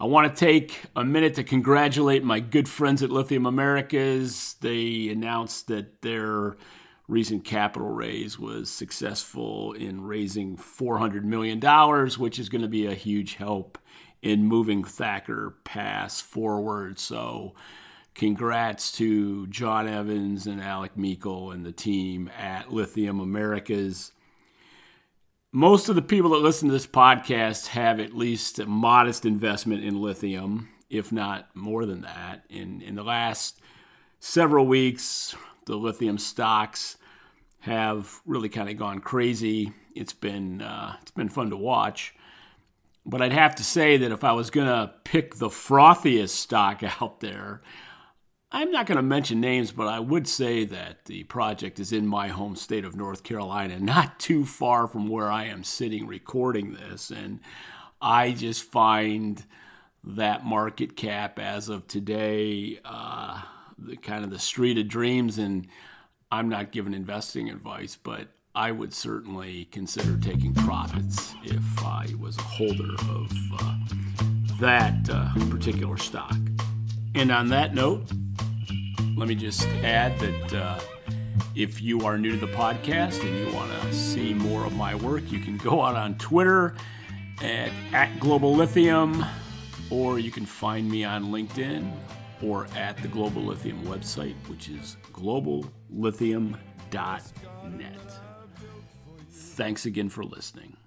I want to take a minute to congratulate my good friends at Lithium Americas. They announced that their recent capital raise was successful in raising $400 million, which is going to be a huge help in moving Thacker Pass forward. So, congrats to Jon Evans and Alec Meikle and the team at Lithium Americas most of the people that listen to this podcast have at least a modest investment in lithium, if not more than that. In in the last several weeks, the lithium stocks have really kind of gone crazy. It's been uh, it's been fun to watch. But I'd have to say that if I was going to pick the frothiest stock out there, I'm not going to mention names, but I would say that the project is in my home state of North Carolina, not too far from where I am sitting recording this. And I just find that market cap as of today, uh, the kind of the street of dreams. And I'm not giving investing advice, but I would certainly consider taking profits if I was a holder of uh, that uh, particular stock. And on that note, let me just add that uh, if you are new to the podcast and you want to see more of my work, you can go out on Twitter at, at Global Lithium, or you can find me on LinkedIn or at the Global Lithium website, which is globallithium.net. Thanks again for listening.